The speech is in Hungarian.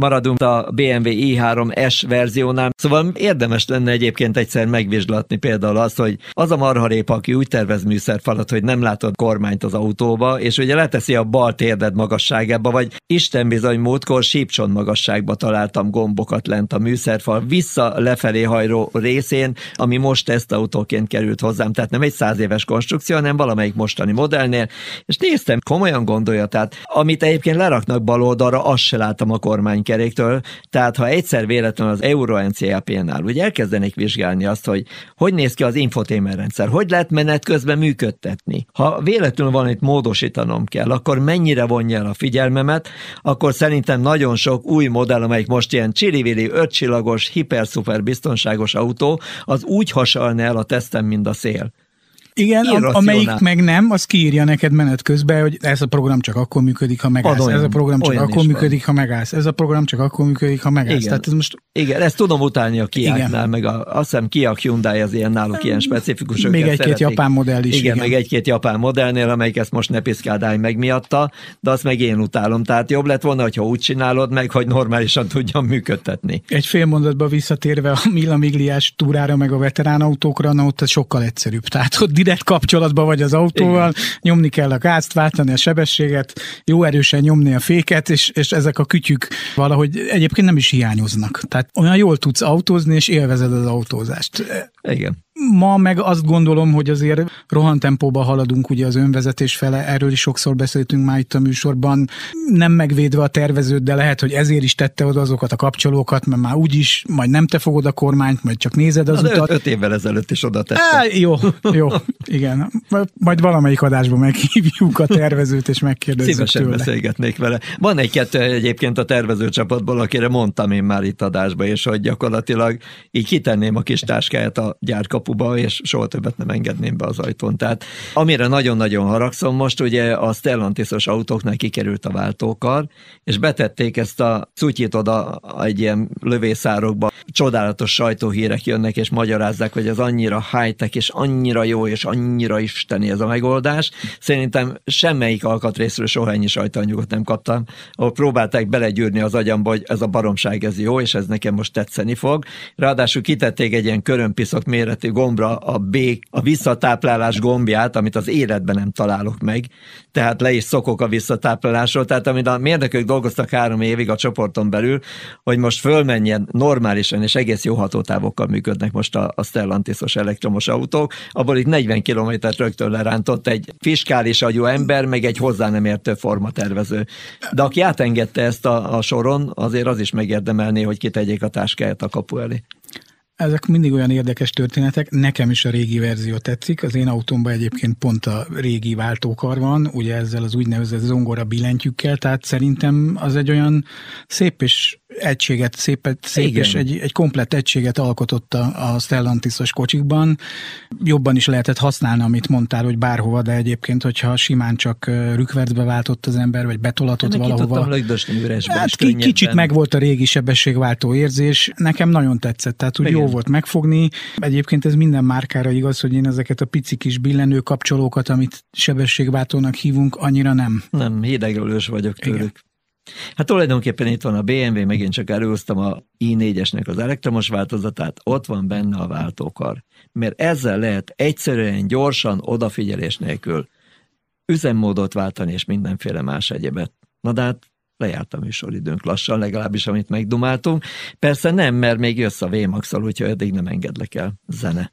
maradunk a BMW i3S verziónál, szóval érdemes lenne egyébként egyszer megvizslatni például azt, hogy az a marharépa, aki úgy tervez műszerfalat, hogy nem látod kormányt az autóba, és ugye leteszi a bal térded magasságába, vagy Isten bizony múltkor sípcson magasságba találtam gombokat lent a műszerfal, vissza lefelé hajró részén, ami most tesztautóként került hozzám, tehát nem egy száz éves konstrukció, hanem valamelyik mostani modellnél, és néztem, komolyan gondolja, tehát amit egyébként leraknak bal oldalra, azt se láttam a kormánykeréktől, tehát ha egyszer véletlenül az Euro NCAP-nál úgy elkezdenék vizsgálni azt, hogy hogy néz ki az infotainment rendszer, hogy lehet menet közben működtetni. Ha véletlenül itt módosítanom kell, akkor mennyire vonja el a figyelmemet, akkor szerintem nagyon sok új modell, amelyik most ilyen csili-vili, ötcsillagos, hiper-szuper biztonságos autó, az úgy hasalna el a tesztem, mint a szél. Igen, a, amelyik meg nem, az kiírja neked menet közben, hogy ez a program csak akkor működik, ha megállsz. Olyan, ez a program csak akkor működik, van. ha megállsz. Ez a program csak akkor működik, ha megállsz. Igen, Tehát ez most... igen ezt tudom utálni a Kiáknál, meg a, azt hiszem Kia Hyundai az ilyen náluk ilyen specifikus. Még egy-két japán modell is. Igen, igen. még egy-két japán modellnél, amelyik ezt most ne piszkádálj meg miatta, de azt meg én utálom. Tehát jobb lett volna, hogyha úgy csinálod meg, hogy normálisan tudjam működtetni. Egy fél mondatba visszatérve a Mila Migliás túrára, meg a veterán autókra, na ott ez sokkal egyszerűbb. Tehát ott direkt kapcsolatban vagy az autóval, Igen. nyomni kell a gázt, váltani a sebességet, jó erősen nyomni a féket, és, és ezek a kütyük valahogy egyébként nem is hiányoznak. Tehát olyan jól tudsz autózni, és élvezed az autózást. Igen. Ma meg azt gondolom, hogy azért rohantempóba haladunk ugye az önvezetés fele, erről is sokszor beszéltünk már itt a műsorban, nem megvédve a tervezőt, de lehet, hogy ezért is tette oda azokat a kapcsolókat, mert már úgyis, majd nem te fogod a kormányt, majd csak nézed az Na, utat. Öt, öt évvel ezelőtt is oda tette. Á, jó, jó, igen. Majd valamelyik adásban meghívjuk a tervezőt, és megkérdezzük Szívesen tőle. beszélgetnék vele. Van egy-kettő egyébként a tervezőcsapatból, akire mondtam én már itt adásba, és hogy gyakorlatilag így kitenném a kis táskáját a gyárkapu kapuba, és soha többet nem engedném be az ajtón. Tehát amire nagyon-nagyon haragszom most, ugye a Stellantisos autóknál kikerült a váltókar, és betették ezt a cutyit oda egy ilyen lövészárokba. Csodálatos sajtóhírek jönnek, és magyarázzák, hogy ez annyira high-tech, és annyira jó, és annyira isteni ez a megoldás. Szerintem semmelyik alkatrészről soha ennyi sajtóanyagot nem kaptam, ahol próbálták belegyűrni az agyamba, hogy ez a baromság, ez jó, és ez nekem most tetszeni fog. Ráadásul kitették egy ilyen körömpiszok méretű gombra a B, a visszatáplálás gombját, amit az életben nem találok meg, tehát le is szokok a visszatáplálásról, tehát amit a mérnökök dolgoztak három évig a csoporton belül, hogy most fölmenjen normálisan és egész jó hatótávokkal működnek most a, a Stellantisos elektromos autók, abból itt 40 kilométert rögtön lerántott egy fiskális agyú ember, meg egy hozzá nem értő formatervező. De aki átengedte ezt a, a soron, azért az is megérdemelné, hogy kitegyék a táskáját a kapu elé. Ezek mindig olyan érdekes történetek. Nekem is a régi verzió tetszik. Az én autómban egyébként pont a régi váltókar van, ugye ezzel az úgynevezett zongora billentyűkkel, tehát szerintem az egy olyan szép és egységet, szép, szép és egy, egy komplett egységet alkotott a, a Stellantisos kocsikban. Jobban is lehetett használni, amit mondtál, hogy bárhova, de egyébként, hogyha simán csak rükvercbe váltott az ember, vagy betolatott Ennek valahova. Üresbe, hát ki, kicsit meg volt a régi sebességváltó érzés. Nekem nagyon tetszett, tehát úgy Igen. jó volt megfogni. Egyébként ez minden márkára igaz, hogy én ezeket a pici kis billenő kapcsolókat, amit sebességváltónak hívunk, annyira nem. Nem, hidegölős vagyok tőlük. Igen. Hát tulajdonképpen itt van a BMW, megint csak előztem a i4-esnek az elektromos változatát, ott van benne a váltókar. Mert ezzel lehet egyszerűen, gyorsan, odafigyelés nélkül üzemmódot váltani, és mindenféle más egyebet. Na de hát lejárt a műsoridőnk lassan, legalábbis amit megdumáltunk. Persze nem, mert még jössz a VMAX-al, úgyhogy eddig nem engedlek el. Zene.